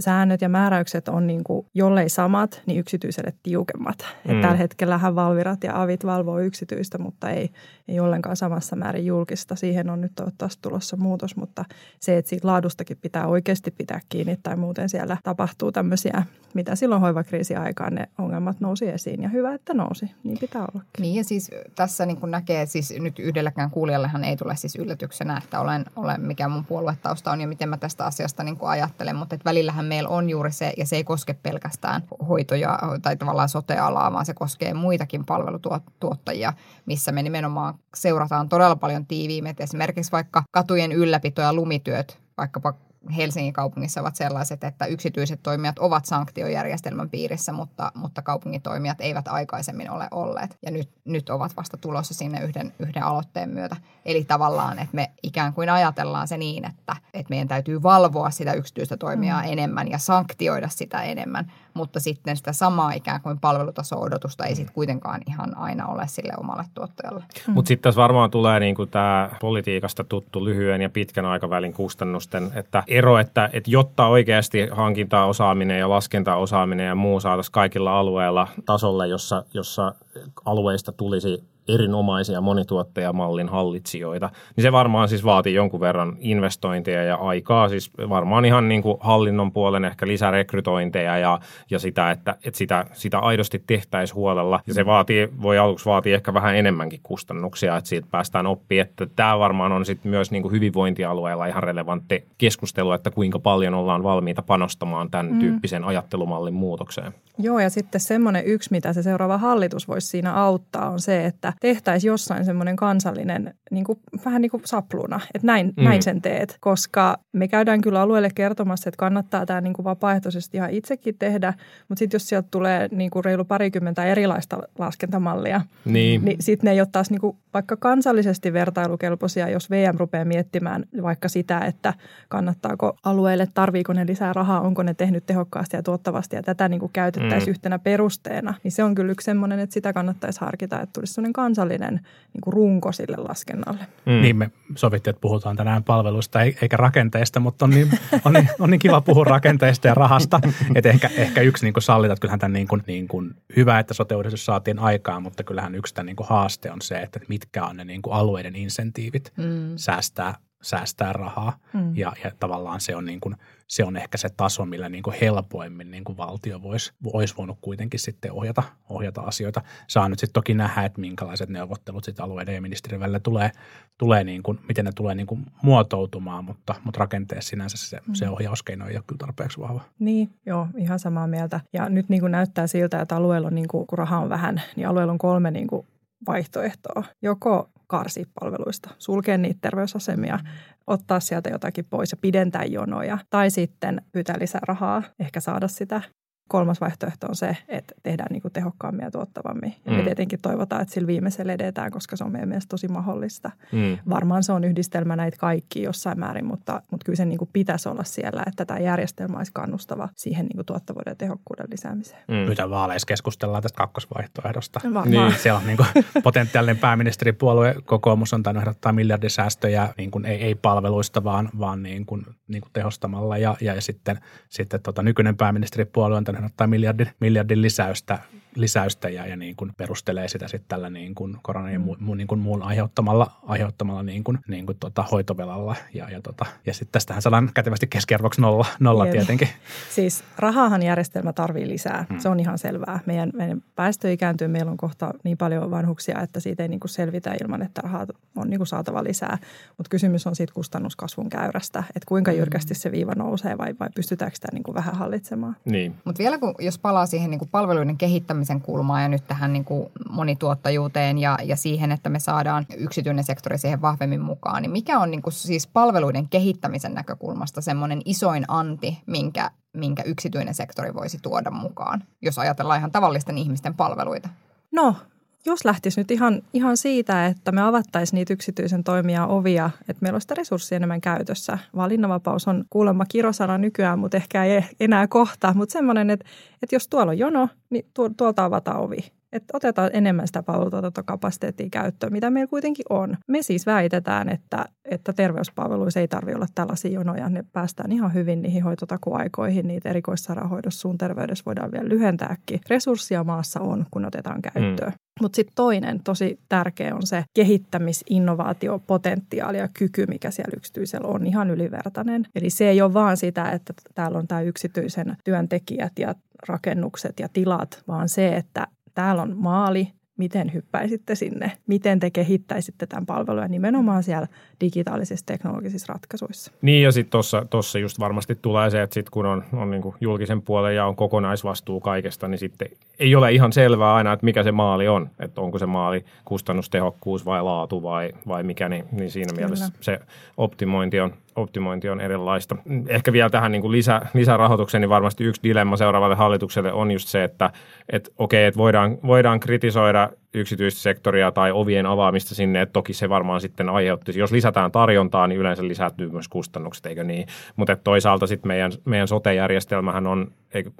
D: säännöt ja määräykset on niin kuin, jollei samat, niin yksityiselle tiukemmat. Mm.
A: Mm.
D: Tällä hetkellähän Valvirat ja Avit valvoo yksityistä, mutta ei, ei ollenkaan samassa määrin julkista. Siihen on nyt toivottavasti tulossa muutos, mutta se, että siitä laadustakin pitää oikeasti pitää kiinni tai muuten siellä tapahtuu tämmöisiä, mitä silloin hoivakriisin aikaan ne ongelmat nousi esiin ja hyvä, että nousi. Niin pitää olla.
B: Niin ja siis tässä niin kuin näkee, siis nyt yhdelläkään kuulijallehan ei tule siis yllätyksenä, että olen, olen mikä mun puoluetausta on ja miten mä tästä asiasta niin kuin ajattelen, mutta että välillähän meillä on juuri se, ja se ei koske pelkästään hoitoja tai tavallaan sote-alaa, vaan se koskee muitakin palvelutuottajia, missä me nimenomaan seurataan todella paljon tiiviimmin, esimerkiksi vaikka katujen ylläpito ja lumityöt, vaikkapa Helsingin kaupungissa ovat sellaiset, että yksityiset toimijat ovat sanktiojärjestelmän piirissä, mutta, mutta kaupungin toimijat eivät aikaisemmin ole olleet. Ja nyt, nyt ovat vasta tulossa sinne yhden, yhden aloitteen myötä. Eli tavallaan, että me ikään kuin ajatellaan se niin, että, että meidän täytyy valvoa sitä yksityistä toimijaa mm. enemmän ja sanktioida sitä enemmän, mutta sitten sitä samaa ikään kuin palvelutaso-odotusta ei sitten kuitenkaan ihan aina ole sille omalle tuottajalle.
A: Mm. Mutta sitten tässä varmaan tulee niinku tämä politiikasta tuttu lyhyen ja pitkän aikavälin kustannusten että ero, että, että jotta oikeasti hankintaosaaminen ja laskentaosaaminen ja muu saataisiin kaikilla alueilla tasolle, jossa, jossa alueista tulisi erinomaisia monituottajamallin hallitsijoita, niin se varmaan siis vaatii jonkun verran investointeja ja aikaa, siis varmaan ihan niin kuin hallinnon puolen ehkä lisärekrytointeja ja, ja sitä, että, että sitä, sitä aidosti tehtäisiin huolella. Ja se vaatii, voi aluksi vaatia ehkä vähän enemmänkin kustannuksia, että siitä päästään oppimaan, että tämä varmaan on sitten myös niin kuin hyvinvointialueella ihan relevantti keskustelu, että kuinka paljon ollaan valmiita panostamaan tämän mm. tyyppisen ajattelumallin muutokseen.
D: Joo, ja sitten semmoinen yksi, mitä se seuraava hallitus voisi siinä auttaa, on se, että tehtäisiin jossain semmoinen kansallinen, niin kuin, vähän niin kuin sapluna, että näin, mm. näin sen teet, koska me käydään kyllä alueelle kertomassa, että kannattaa tämä niin kuin vapaaehtoisesti ihan itsekin tehdä, mutta sitten jos sieltä tulee niin kuin reilu parikymmentä erilaista laskentamallia,
A: niin,
D: niin sitten ne ei ole taas niin kuin vaikka kansallisesti vertailukelpoisia, jos VM rupeaa miettimään vaikka sitä, että kannattaako alueelle, tarviiko ne lisää rahaa, onko ne tehnyt tehokkaasti ja tuottavasti ja tätä niin kuin käytettäisiin mm. yhtenä perusteena, niin se on kyllä yksi semmoinen, että sitä kannattaisi harkita, että tulisi semmoinen kansallinen niin kuin runko sille laskennalle.
C: Mm. Niin me sovittiin, että puhutaan tänään palveluista eikä rakenteista, mutta on niin, on niin, on niin kiva puhua rakenteista ja rahasta. Että ehkä, ehkä yksi niin kuin sallita, että kyllähän tämän niin kuin, niin kuin, hyvä, että sote saatiin aikaan, mutta kyllähän yksi tämän niin kuin haaste on se, että mitkä on ne niin kuin alueiden insentiivit mm. säästää säästää rahaa mm. ja, ja tavallaan se on, niin kuin, se on ehkä se taso, millä niin kuin helpoimmin niin kuin valtio voisi vois voinut kuitenkin sitten ohjata, ohjata asioita. Saa nyt sitten toki nähdä, että minkälaiset neuvottelut sitten alueiden ja ministerin välillä tulee, tulee niin kuin, miten ne tulee niin kuin muotoutumaan, mutta, mutta rakenteessa sinänsä se, mm. se ohjauskeino ei ole kyllä tarpeeksi vahva.
D: Niin, joo, ihan samaa mieltä. Ja nyt niin kuin näyttää siltä, että alueella on, niin kuin, kun rahaa on vähän, niin alueella on kolme niin kuin vaihtoehtoa. Joko karsia palveluista, sulkea niitä terveysasemia, ottaa sieltä jotakin pois ja pidentää jonoja. Tai sitten pyytää lisää rahaa, ehkä saada sitä. Kolmas vaihtoehto on se, että tehdään niin kuin tehokkaammin ja tuottavammin. Ja mm. me tietenkin toivotaan, että sillä viimeisellä edetään, koska se on meidän mielestä tosi mahdollista. Mm. Varmaan se on yhdistelmä näitä kaikki jossain määrin, mutta, mutta kyllä se niin kuin pitäisi olla siellä, että tämä järjestelmä olisi kannustava siihen niin kuin tuottavuuden ja tehokkuuden lisäämiseen.
C: Mm. Nyt vaaleissa keskustellaan tästä kakkosvaihtoehdosta.
D: Varmaan.
C: Niin. Siellä on niin kuin potentiaalinen pääministeripuolue, kokoomus on tainnut ehdottaa miljardisäästöjä niin kuin ei, ei palveluista, vaan, vaan niin kuin, niin kuin tehostamalla. Ja, ja, ja sitten, sitten tota, nykyinen pääministeripuolue on tainnut miljardin, miljardin lisäystä, lisäystä ja, ja niin kuin perustelee sitä sitten tällä niin kuin koronan ja mu, mu, niin kuin muun aiheuttamalla, aiheuttamalla niin kuin, niin kuin tota hoitovelalla. Ja, ja, tota, ja sitten tästähän saadaan kätevästi keskiarvoksi nolla, nolla
D: Jep.
C: tietenkin.
D: Siis rahaahan järjestelmä tarvii lisää, hmm. se on ihan selvää. Meidän, meidän väestö ikääntyy, meillä on kohta niin paljon vanhuksia, että siitä ei niin kuin selvitä ilman, että rahaa on niin kuin saatava lisää. Mutta kysymys on siitä kustannuskasvun käyrästä, että kuinka jyrkästi se viiva nousee vai, vai pystytäänkö sitä niin kuin vähän hallitsemaan.
A: Niin.
B: Mutta vielä kun, jos palaa siihen niin kuin palveluiden kehittämisen kulmaan ja nyt tähän niin kuin monituottajuuteen ja, ja siihen, että me saadaan yksityinen sektori siihen vahvemmin mukaan, niin mikä on niin kuin siis palveluiden kehittämisen näkökulmasta semmoinen isoin anti, minkä, minkä yksityinen sektori voisi tuoda mukaan, jos ajatellaan ihan tavallisten ihmisten palveluita?
D: No, jos lähtisi nyt ihan, ihan siitä, että me avattaisiin niitä yksityisen toimijan ovia, että meillä olisi sitä resurssia enemmän käytössä. Valinnanvapaus on kuulemma kirosana nykyään, mutta ehkä ei enää kohta. Mutta semmoinen, että, että jos tuolla on jono, niin tuolta avataan ovi. Että otetaan enemmän sitä palvelutuotantokapasiteettia käyttöön, mitä meillä kuitenkin on. Me siis väitetään, että, että terveyspalveluissa ei tarvitse olla tällaisia jonoja. Ne päästään ihan hyvin niihin hoitotakuaikoihin. Niitä erikoissairaanhoidossa suun terveydessä voidaan vielä lyhentääkin. Resurssia maassa on, kun otetaan käyttöön. Mm. Mutta sitten toinen tosi tärkeä on se kehittämis, innovaatio, potentiaali ja kyky, mikä siellä yksityisellä on ihan ylivertainen. Eli se ei ole vaan sitä, että täällä on tämä yksityisen työntekijät ja rakennukset ja tilat, vaan se, että täällä on maali, miten hyppäisitte sinne, miten te kehittäisitte tämän palvelua nimenomaan siellä digitaalisissa teknologisissa ratkaisuissa.
A: Niin ja sitten tuossa just varmasti tulee se, että sit kun on, on niin julkisen puolen ja on kokonaisvastuu kaikesta, niin sitten ei ole ihan selvää aina, että mikä se maali on. Että onko se maali kustannustehokkuus vai laatu vai, vai mikä, niin, niin siinä Kyllä. mielessä se optimointi on, optimointi on erilaista. Ehkä vielä tähän niin kuin lisä, lisärahoitukseen, niin varmasti yksi dilemma seuraavalle hallitukselle on just se, että et, okei, että voidaan, voidaan kritisoida yksityistä sektoria tai ovien avaamista sinne, että toki se varmaan sitten aiheutti, jos lisätään tarjontaa, niin yleensä lisääntyy myös kustannukset, eikö niin? Mutta toisaalta sitten meidän, meidän sote-järjestelmähän on, eikö,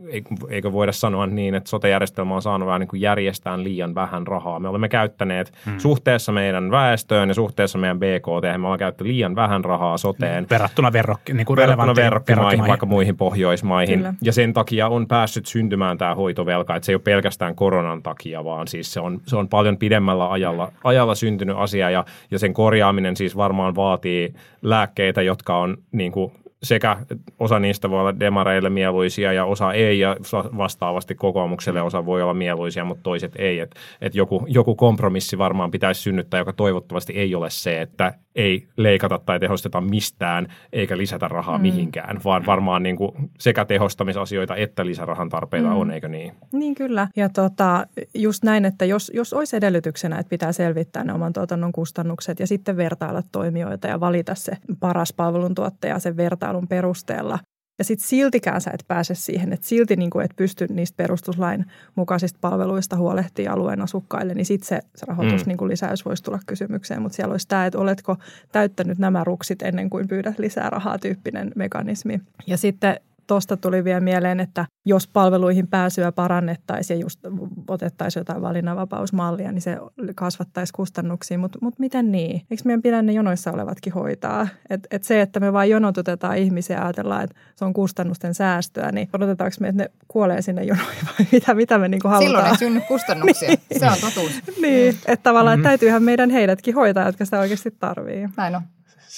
A: eikö voida sanoa niin, että sote-järjestelmä on saanut vähän niin kuin järjestään liian vähän rahaa. Me olemme käyttäneet hmm. suhteessa meidän väestöön ja suhteessa meidän BKT, me olemme käyttäneet liian vähän rahaa soteen.
C: Verrattuna verrokki, niin kuin
A: verrattuna verrokkimaihin, vaikka muihin Pohjoismaihin. Kyllä. Ja sen takia on päässyt syntymään tämä hoitovelka, että se ei ole pelkästään koronan takia, vaan siis se on, se on paljon pidemmällä ajalla, ajalla syntynyt asia ja, ja sen korjaaminen siis varmaan vaatii lääkkeitä, jotka on niin kuin sekä osa niistä voi olla demareille mieluisia ja osa ei ja vastaavasti kokoomukselle osa voi olla mieluisia, mutta toiset ei. Että et joku, joku kompromissi varmaan pitäisi synnyttää, joka toivottavasti ei ole se, että ei leikata tai tehosteta mistään eikä lisätä rahaa mm. mihinkään, vaan varmaan niin kuin sekä tehostamisasioita että lisärahan tarpeita mm. on, eikö niin?
D: Niin kyllä. Ja tota, just näin, että jos, jos olisi edellytyksenä, että pitää selvittää ne oman tuotannon kustannukset ja sitten vertailla toimijoita ja valita se paras palveluntuottaja sen vertailun perusteella, ja sitten siltikään sä et pääse siihen, että silti niin kuin et pysty niistä perustuslain mukaisista palveluista huolehtia alueen asukkaille, niin sitten se, se rahoitus mm. niin kuin lisäys voisi tulla kysymykseen. Mutta siellä olisi tämä, että oletko täyttänyt nämä ruksit ennen kuin pyydät lisää rahaa tyyppinen mekanismi. Ja sitten tuosta tuli vielä mieleen, että jos palveluihin pääsyä parannettaisiin ja just otettaisiin jotain valinnanvapausmallia, niin se kasvattaisi kustannuksia. Mutta mut miten niin? Eikö meidän pidä ne jonoissa olevatkin hoitaa? Et, et se, että me vain jonotutetaan ihmisiä ja ajatellaan, että se on kustannusten säästöä, niin odotetaanko me, että ne kuolee sinne jonoihin vai mitä, mitä me niinku halutaan?
B: Silloin ei synny kustannuksia. niin. Se on totuus.
D: niin, että tavallaan mm-hmm. täytyyhän meidän heidätkin hoitaa, jotka sitä oikeasti tarvii.
B: Näin on.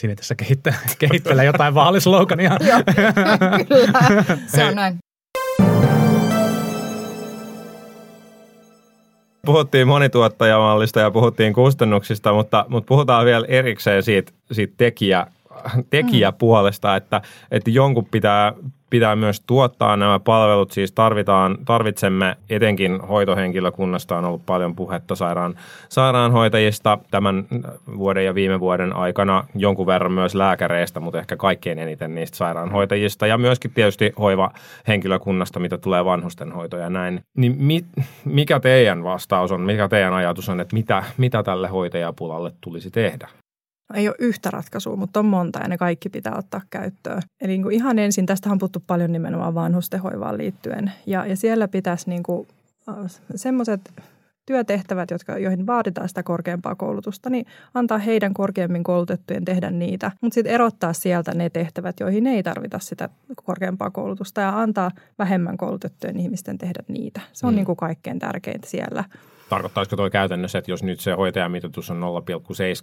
C: Siinä tässä kehittää, kehittelee jotain vaalislogania.
B: Joo, kyllä. Se on näin.
A: Puhuttiin monituottajamallista ja puhuttiin kustannuksista, mutta, mutta puhutaan vielä erikseen siitä, siitä tekijä, tekijäpuolesta, että, että jonkun pitää pitää myös tuottaa nämä palvelut, siis tarvitaan, tarvitsemme etenkin hoitohenkilökunnasta on ollut paljon puhetta sairaan, sairaanhoitajista tämän vuoden ja viime vuoden aikana, jonkun verran myös lääkäreistä, mutta ehkä kaikkein eniten niistä sairaanhoitajista ja myöskin tietysti hoivahenkilökunnasta, mitä tulee vanhustenhoitoja ja näin. Niin mi, mikä teidän vastaus on, mikä teidän ajatus on, että mitä, mitä tälle hoitajapulalle tulisi tehdä?
D: Ei ole yhtä ratkaisua, mutta on monta ja ne kaikki pitää ottaa käyttöön. Eli niin kuin ihan ensin, tästä on puhuttu paljon nimenomaan vanhustenhoivaan liittyen. Ja, ja siellä pitäisi niin kuin, äh, semmoiset työtehtävät, jotka, joihin vaaditaan sitä korkeampaa koulutusta, niin antaa heidän korkeammin koulutettujen tehdä niitä. Mutta sitten erottaa sieltä ne tehtävät, joihin ei tarvita sitä korkeampaa koulutusta ja antaa vähemmän koulutettujen ihmisten tehdä niitä. Se on mm. niin kuin kaikkein tärkeintä siellä.
A: Tarkoittaisiko tuo käytännössä, että jos nyt se hoitajamitoitus on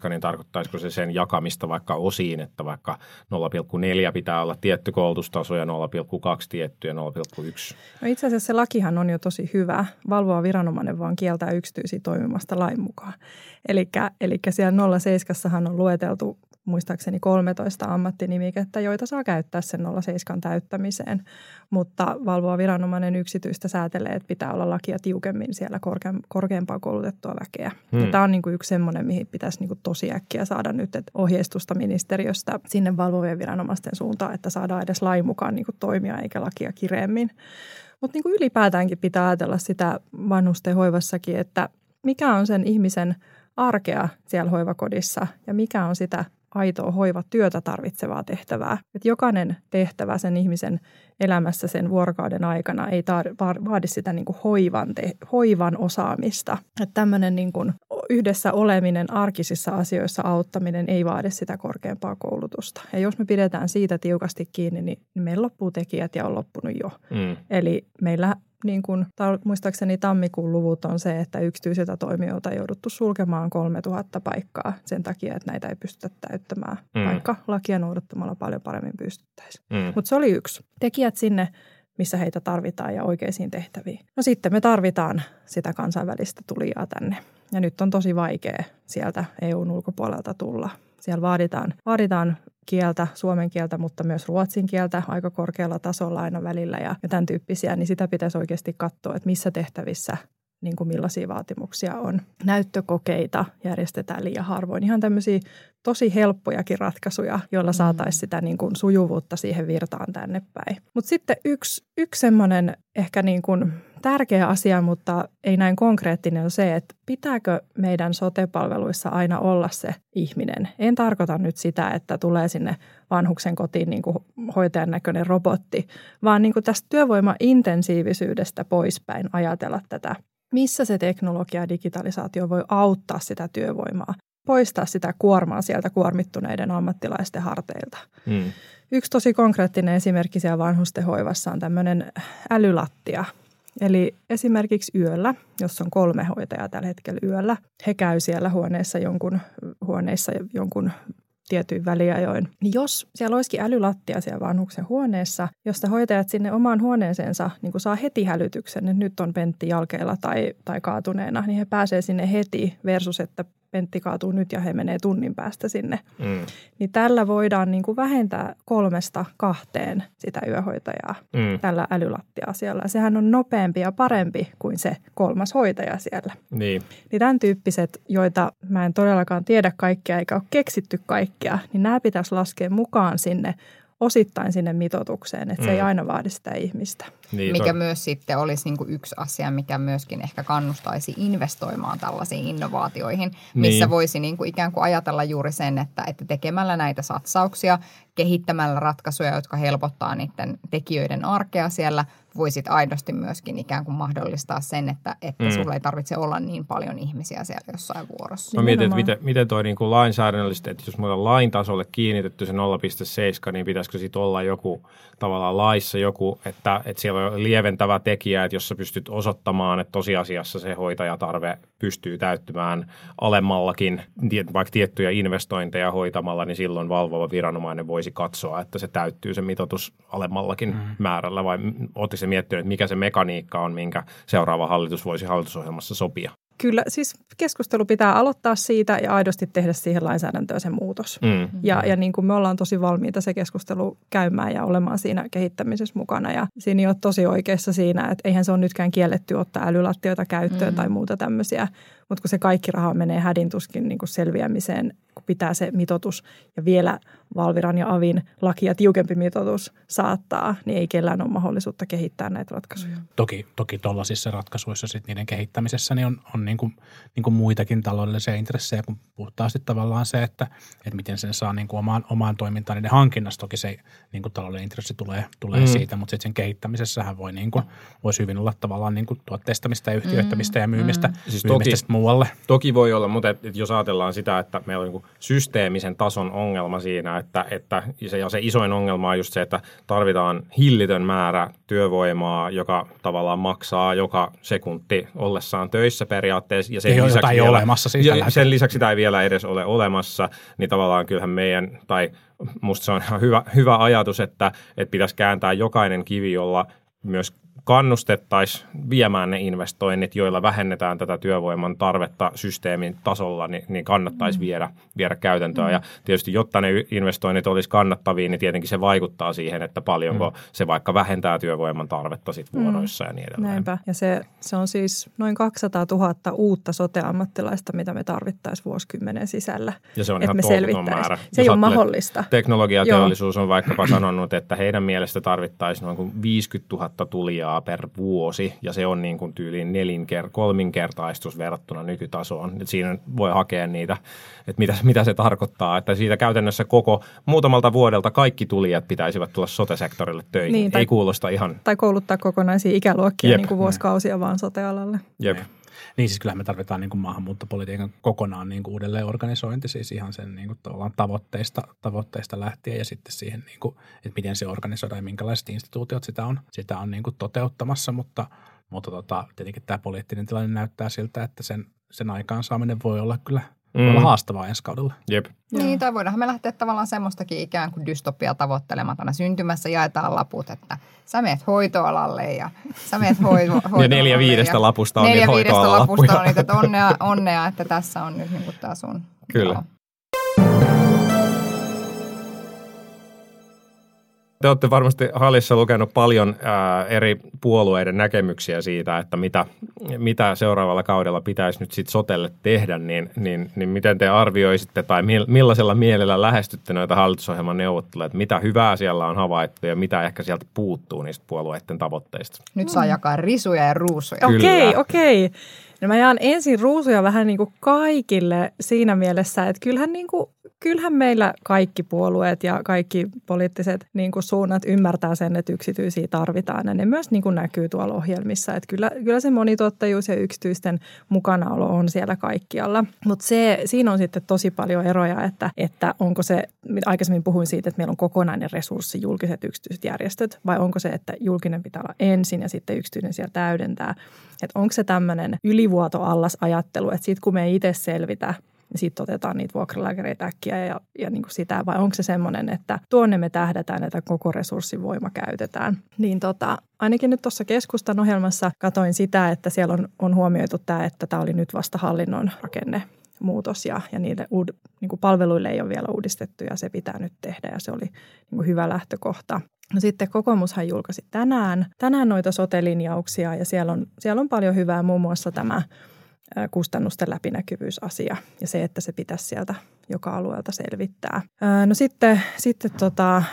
A: 0,7, niin tarkoittaisiko se sen jakamista vaikka osiin, että vaikka 0,4 pitää olla tietty koulutustaso ja 0,2 tietty ja 0,1?
D: No itse asiassa se lakihan on jo tosi hyvä. Valvoa viranomainen vaan kieltää yksityisiä toimimasta lain mukaan. Eli siellä 07 on lueteltu muistaakseni 13 ammattinimikettä, joita saa käyttää sen 07 täyttämiseen. Mutta valvoa viranomainen yksityistä säätelee, että pitää olla lakia tiukemmin siellä korke- korkeampaa koulutettua väkeä. Hmm. Ja tämä on niin kuin yksi semmoinen, mihin pitäisi niin kuin tosi äkkiä saada nyt että ohjeistusta ministeriöstä sinne valvovien viranomaisten suuntaan, että saadaan edes lain mukaan niin kuin toimia eikä lakia kireemmin. Mutta niin kuin ylipäätäänkin pitää ajatella sitä vanhusten hoivassakin, että mikä on sen ihmisen arkea siellä hoivakodissa ja mikä on sitä aitoa hoivatyötä tarvitsevaa tehtävää. Että jokainen tehtävä sen ihmisen elämässä sen vuorokauden aikana ei tar- vaadi sitä niin kuin hoivan, te- hoivan osaamista. Että tämmöinen niin kuin yhdessä oleminen, arkisissa asioissa auttaminen ei vaadi sitä korkeampaa koulutusta. Ja jos me pidetään siitä tiukasti kiinni, niin meillä loppuu tekijät ja on loppunut jo. Mm. Eli meillä niin kuin, muistaakseni tammikuun luvut on se, että yksityisiltä toimijoilta on jouduttu sulkemaan 3000 paikkaa sen takia, että näitä ei pystytä täyttämään, mm. vaikka lakia noudattamalla paljon paremmin pystyttäisiin. Mm. Mutta se oli yksi. Tekijät sinne, missä heitä tarvitaan ja oikeisiin tehtäviin. No sitten me tarvitaan sitä kansainvälistä tulijaa tänne. Ja nyt on tosi vaikea sieltä EUn ulkopuolelta tulla. Siellä vaaditaan, vaaditaan kieltä, suomen kieltä, mutta myös ruotsin kieltä aika korkealla tasolla aina välillä ja, ja tämän tyyppisiä, niin sitä pitäisi oikeasti katsoa, että missä tehtävissä niin kuin millaisia vaatimuksia on. Näyttökokeita järjestetään liian harvoin. Ihan tämmöisiä tosi helppojakin ratkaisuja, joilla saataisiin sitä niin kuin sujuvuutta siihen virtaan tänne päin. Mutta sitten yksi, yksi semmoinen ehkä niin kuin tärkeä asia, mutta ei näin konkreettinen on se, että pitääkö meidän sotepalveluissa aina olla se ihminen. En tarkoita nyt sitä, että tulee sinne vanhuksen kotiin niin kuin hoitajan näköinen robotti, vaan niin kuin tästä työvoimaintensiivisyydestä poispäin ajatella tätä missä se teknologia ja digitalisaatio voi auttaa sitä työvoimaa, poistaa sitä kuormaa sieltä kuormittuneiden ammattilaisten harteilta. Mm. Yksi tosi konkreettinen esimerkki siellä vanhustenhoivassa on tämmöinen älylattia. Eli esimerkiksi yöllä, jos on kolme hoitajaa tällä hetkellä yöllä, he käy siellä huoneessa jonkun, huoneissa jonkun tietyin väliajoin. Niin jos siellä olisikin älylattia siellä vanhuksen huoneessa, josta hoitajat sinne omaan huoneeseensa niin kuin saa heti hälytyksen, että nyt on Pentti jalkeilla tai, tai kaatuneena, niin he pääsee sinne heti versus, että Pentti kaatuu nyt ja he menee tunnin päästä sinne. Mm. Niin tällä voidaan niin kuin vähentää kolmesta kahteen sitä yöhoitajaa mm. tällä älylattia-asialla. Sehän on nopeampi ja parempi kuin se kolmas hoitaja siellä.
A: Niin.
D: niin tämän tyyppiset, joita mä en todellakaan tiedä kaikkea eikä ole keksitty kaikkea, niin nämä pitäisi laskea mukaan sinne osittain sinne mitotukseen, että mm. se ei mm. aina vaadi sitä ihmistä.
B: Niin, mikä to... myös sitten olisi niin kuin yksi asia, mikä myöskin ehkä kannustaisi investoimaan tällaisiin innovaatioihin, missä niin. voisi niin kuin ikään kuin ajatella juuri sen, että, että tekemällä näitä satsauksia, kehittämällä ratkaisuja, jotka helpottaa niiden tekijöiden arkea siellä – voisit aidosti myöskin ikään kuin mahdollistaa sen, että, että mm. sulla ei tarvitse olla niin paljon ihmisiä siellä jossain vuorossa.
A: Mä mietin, että miten, miten toi niin kuin lainsäädännöllisesti, että jos mulla on lain tasolle kiinnitetty se 0,7, niin pitäisikö sitten olla joku tavallaan laissa joku, että, että siellä on lieventävä tekijä, että jos sä pystyt osoittamaan, että tosiasiassa se hoitajatarve pystyy täyttymään alemmallakin, vaikka tiettyjä investointeja hoitamalla, niin silloin valvova viranomainen voisi katsoa, että se täyttyy se mitoitus alemmallakin mm. määrällä, vai se miettinyt, että mikä se mekaniikka on, minkä seuraava hallitus voisi hallitusohjelmassa sopia?
D: Kyllä, siis keskustelu pitää aloittaa siitä ja aidosti tehdä siihen lainsäädäntöön se muutos. Mm. Ja, ja niin kuin me ollaan tosi valmiita se keskustelu käymään ja olemaan siinä kehittämisessä mukana. Ja siinä ei ole tosi oikeassa siinä, että eihän se ole nytkään kielletty ottaa älylattioita käyttöön mm. tai muuta tämmöisiä. Mutta kun se kaikki raha menee hädintuskin niin kuin selviämiseen, kun pitää se mitotus ja vielä Valviran ja Avin lakia tiukempi mitoitus saattaa, niin ei kellään ole mahdollisuutta kehittää näitä ratkaisuja. Mm.
C: Toki, toki tuollaisissa ratkaisuissa sit niiden kehittämisessä niin on, on niin kuin, niin kuin muitakin taloudellisia intressejä kuin puhtaasti tavallaan se, että, että miten sen saa niin kuin omaan, omaan toimintaan niiden hankinnassa. Toki se niin kuin taloudellinen intressi tulee, tulee mm. siitä, mutta sitten sen kehittämisessähän voi niin kuin, voisi hyvin olla tavallaan niin kuin tuotteistamista ja yhtiöittämistä mm. ja myymistä, mm. siis myymistä toki, muualle.
A: Toki voi olla, mutta et, et jos ajatellaan sitä, että meillä on niin systeemisen tason ongelma siinä, että, että se, ja se isoin ongelma on just se, että tarvitaan hillitön määrä työvoimaa, joka tavallaan maksaa joka sekunti ollessaan töissä periaatteessa.
C: Ja sen, ei lisäksi, vielä, olemassa siis
A: ja sen lisäksi sitä ei vielä edes ole olemassa, niin tavallaan kyllähän meidän, tai musta se on ihan hyvä, hyvä ajatus, että, että pitäisi kääntää jokainen kivi, jolla myös kannustettaisiin viemään ne investoinnit, joilla vähennetään tätä työvoiman tarvetta systeemin tasolla, niin, niin kannattaisi mm. viedä, viedä käytäntöön. Mm. Ja tietysti, jotta ne investoinnit olisi kannattavia, niin tietenkin se vaikuttaa siihen, että paljonko mm. se vaikka vähentää työvoiman tarvetta sit mm. vuoroissa mm. ja niin edelleen.
D: Näinpä. Ja se, se on siis noin 200 000 uutta sote-ammattilaista, mitä me tarvittaisiin vuosikymmenen sisällä.
A: Ja se on ihan me määrä.
D: Se ei ole mahdollista.
A: Teknologiateollisuus on vaikkapa sanonut, että heidän mielestä tarvittaisiin noin 50 000 tulijaa tuottajaa per vuosi, ja se on niin kuin tyyliin nelinker, kolminkertaistus verrattuna nykytasoon. Et siinä voi hakea niitä, että mitä, mitä se tarkoittaa, että siitä käytännössä koko muutamalta vuodelta kaikki tulijat pitäisivät tulla sote-sektorille töihin.
D: Niin, tai-
A: Ei kuulosta ihan...
D: Tai kouluttaa kokonaisia ikäluokkia
A: Jep.
D: niin kuin vuosikausia vaan sotealalle.
A: Jep.
C: Niin siis kyllähän me tarvitaan niin kuin maahanmuuttopolitiikan kokonaan niin kuin uudelleen organisointi, siis ihan sen niin kuin tavallaan tavoitteista, tavoitteista lähtien ja sitten siihen, niin kuin, että miten se organisoidaan ja minkälaiset instituutiot sitä on, sitä on niin kuin toteuttamassa, mutta, mutta tota, tietenkin tämä poliittinen tilanne näyttää siltä, että sen, sen aikaansaaminen voi olla kyllä mm. voi olla haastavaa ensi kaudella.
A: Jep.
B: Niin, tai voidaanhan me lähteä tavallaan semmoistakin ikään kuin dystopia tavoittelematana. Syntymässä jaetaan laput, että sä meet hoitoalalle ja sä meet hoito, hoitoalalle.
A: neljä viidestä lapusta on
B: neljä
A: niitä
B: viidestä lapusta on niitä, että onnea, onnea, että tässä on nyt niin kuin tämä sun.
A: Kyllä.
B: Joo.
A: Te olette varmasti Hallissa lukenut paljon ää, eri puolueiden näkemyksiä siitä, että mitä, mitä seuraavalla kaudella pitäisi nyt sitten sotelle tehdä, niin, niin, niin miten te arvioisitte tai mil- millaisella mielellä lähestytte noita hallitusohjelman neuvotteluja, että mitä hyvää siellä on havaittu ja mitä ehkä sieltä puuttuu niistä puolueiden tavoitteista?
B: Nyt saa jakaa risuja ja ruusuja.
D: Okei, okei. No mä jaan ensin ruusuja vähän niin kuin kaikille siinä mielessä, että kyllähän, niin kuin, kyllähän meillä kaikki puolueet ja kaikki poliittiset niin kuin suunnat ymmärtää sen, että yksityisiä tarvitaan. Ja ne myös niin kuin näkyy tuolla ohjelmissa. Että kyllä, kyllä se monituottajuus ja yksityisten mukanaolo on siellä kaikkialla. Mutta siinä on sitten tosi paljon eroja, että, että onko se, aikaisemmin puhuin siitä, että meillä on kokonainen resurssi julkiset yksityiset järjestöt, vai onko se, että julkinen pitää olla ensin ja sitten yksityinen siellä täydentää. Että onko se tämmöinen ylivuoto allas ajattelu, että sitten kun me ei itse selvitä, niin sitten otetaan niitä vuokralääkäreitä äkkiä ja, ja niin kuin sitä, vai onko se semmoinen, että tuonne me tähdätään, että koko resurssivoima käytetään. Niin tota, ainakin nyt tuossa keskustan ohjelmassa katoin sitä, että siellä on, on huomioitu tämä, että tämä oli nyt vasta hallinnon rakenne muutos ja, ja niille uud, niin kuin palveluille ei ole vielä uudistettu ja se pitää nyt tehdä ja se oli niin kuin hyvä lähtökohta. No sitten kokoomushan julkaisi tänään, tänään noita sote-linjauksia ja siellä on, siellä on paljon hyvää, muun muassa tämä kustannusten läpinäkyvyysasia ja se, että se pitäisi sieltä joka alueelta selvittää. Ää, No sitten, sitten tota,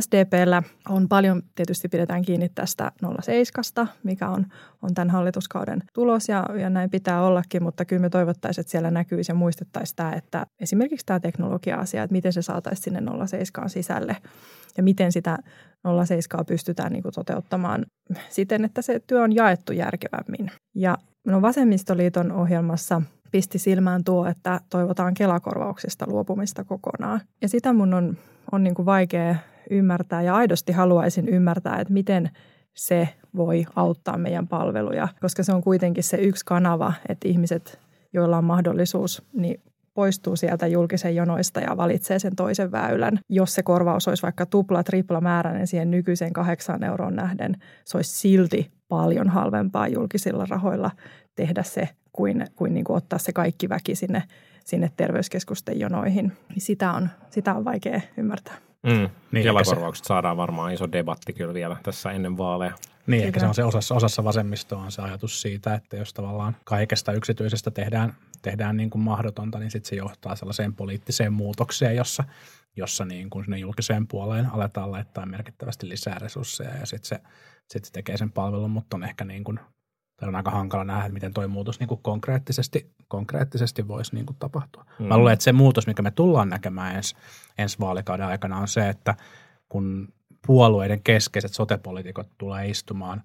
D: SDPllä on paljon, tietysti pidetään kiinni tästä 07, mikä on, on tämän hallituskauden tulos ja, ja näin pitää ollakin, mutta kyllä me toivottaisiin, että siellä näkyisi ja muistettaisiin tämä, että esimerkiksi tämä teknologia-asia, että miten se saataisiin sinne 07 sisälle ja miten sitä 07 pystytään niin kuin toteuttamaan siten, että se työ on jaettu järkevämmin. Ja no Vasemmistoliiton ohjelmassa pisti silmään tuo, että toivotaan Kelakorvauksista luopumista kokonaan. Ja sitä mun on, on niin kuin vaikea ymmärtää ja aidosti haluaisin ymmärtää, että miten se voi auttaa meidän palveluja, koska se on kuitenkin se yksi kanava, että ihmiset, joilla on mahdollisuus, niin poistuu sieltä julkisen jonoista ja valitsee sen toisen väylän. Jos se korvaus olisi vaikka tupla, tripla määräinen siihen nykyiseen kahdeksan euroon nähden, se olisi silti paljon halvempaa julkisilla rahoilla tehdä se, kuin, kuin, niin kuin ottaa se kaikki väki sinne, sinne terveyskeskusten jonoihin. Niin Sitä on, sitä on vaikea ymmärtää.
A: Mm.
C: Niin,
A: Kelakorvaukset saadaan varmaan iso debatti kyllä vielä tässä ennen vaaleja.
C: Niin, ehkä se on se osassa, osassa vasemmistoa on se ajatus siitä, että jos tavallaan kaikesta yksityisestä tehdään, tehdään niin kuin mahdotonta, niin sitten se johtaa sellaiseen poliittiseen muutokseen, jossa, jossa niin kuin sinne julkiseen puoleen aletaan laittaa merkittävästi lisää resursseja ja sitten se, sit se tekee sen palvelun, mutta on ehkä niin kuin, tai on aika hankala nähdä, että miten tuo muutos niin kuin konkreettisesti, konkreettisesti voisi niin kuin tapahtua. Mm. Mä luulen, että se muutos, mikä me tullaan näkemään ensi, ensi vaalikauden aikana on se, että kun puolueiden keskeiset sotepolitiikot tulee istumaan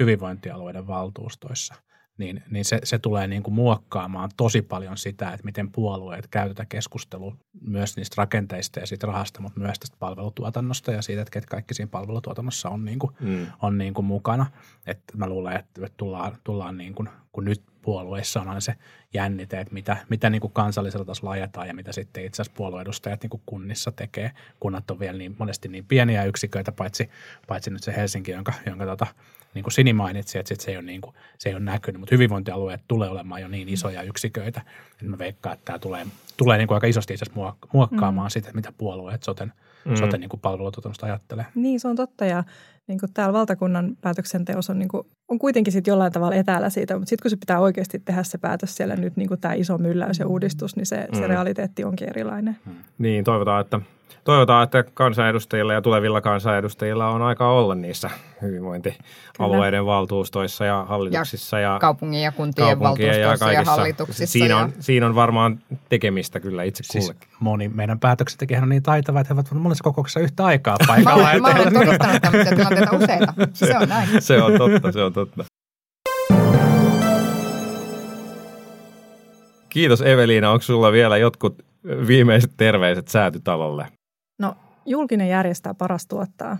C: hyvinvointialueiden valtuustoissa, niin, niin se, se tulee niin kuin muokkaamaan tosi paljon sitä, että miten puolueet käy tätä keskustelua myös niistä rakenteista ja siitä rahasta, mutta myös tästä palvelutuotannosta ja siitä, että ketkä kaikki siinä palvelutuotannossa on, niin kuin,
A: Mm.
C: on niin kuin mukana. Että mä luulen, että että tullaan, tullaan niin kuin, kun nyt puolueissa on aina se jännite, että mitä, mitä niin kuin kansallisella tasolla ajetaan ja mitä sitten itse asiassa puolueedustajat niin kuin kunnissa tekee. Kunnat on vielä niin, monesti niin pieniä yksiköitä, paitsi, paitsi nyt se Helsinki, jonka, jonka tota, niin kuin Sini mainitsi, että sit se, ei ole niin kuin, se ei ole näkynyt, mutta hyvinvointialueet tulee olemaan jo niin isoja yksiköitä, että mä veikkaan, että tämä tulee, tulee niin kuin aika isosti itse asiassa muok- muokkaamaan mm. sitä, mitä puolueet soten, mm. soten niin kuin palvelutuotannosta ajattelee.
D: Niin, se on totta ja niin kuin täällä valtakunnan päätöksenteossa on, niin kuin, on kuitenkin sit jollain tavalla etäällä siitä, mutta sitten kun se pitää oikeasti tehdä se päätös siellä nyt, niin kuin tämä iso mylläys ja uudistus, niin se, se realiteetti onkin erilainen.
A: Niin, toivotaan, että Toivotaan, että kansanedustajilla ja tulevilla kansanedustajilla on aika olla niissä hyvinvointialueiden Kyllä. valtuustoissa ja hallituksissa. Ja,
B: ja kaupungin ja kuntien valtuustoissa ja, ja hallituksissa.
A: Siinä on, ja... siinä on varmaan tekemistä kyllä itse siis kullekin.
C: Moni meidän päätöksentekijähän on niin taitava, että he ovat monessa kokouksessa yhtä aikaa paikalla.
B: mä, mä olen todistanut tämmöisiä tilanteita useita. Se on näin.
A: se on totta, se on totta. Kiitos Eveliina. Onko sulla vielä jotkut viimeiset terveiset säätytalolle?
D: No, julkinen järjestää paras tuottaa.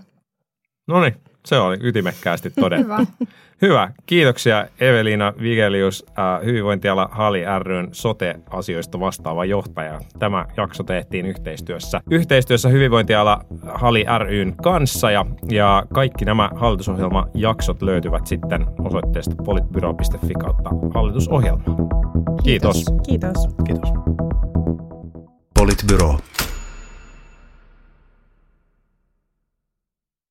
A: No niin, se oli ytimekkäästi todettu. Hyvä. Hyvä. Kiitoksia Evelina Vigelius, äh, hyvinvointiala Hali ryn sote-asioista vastaava johtaja. Tämä jakso tehtiin yhteistyössä, yhteistyössä hyvinvointiala Hali ryn kanssa ja, ja kaikki nämä hallitusohjelmajaksot löytyvät sitten osoitteesta politbyro.fi kautta hallitusohjelma. Kiitos.
D: Kiitos.
C: Kiitos.
E: Politbyro.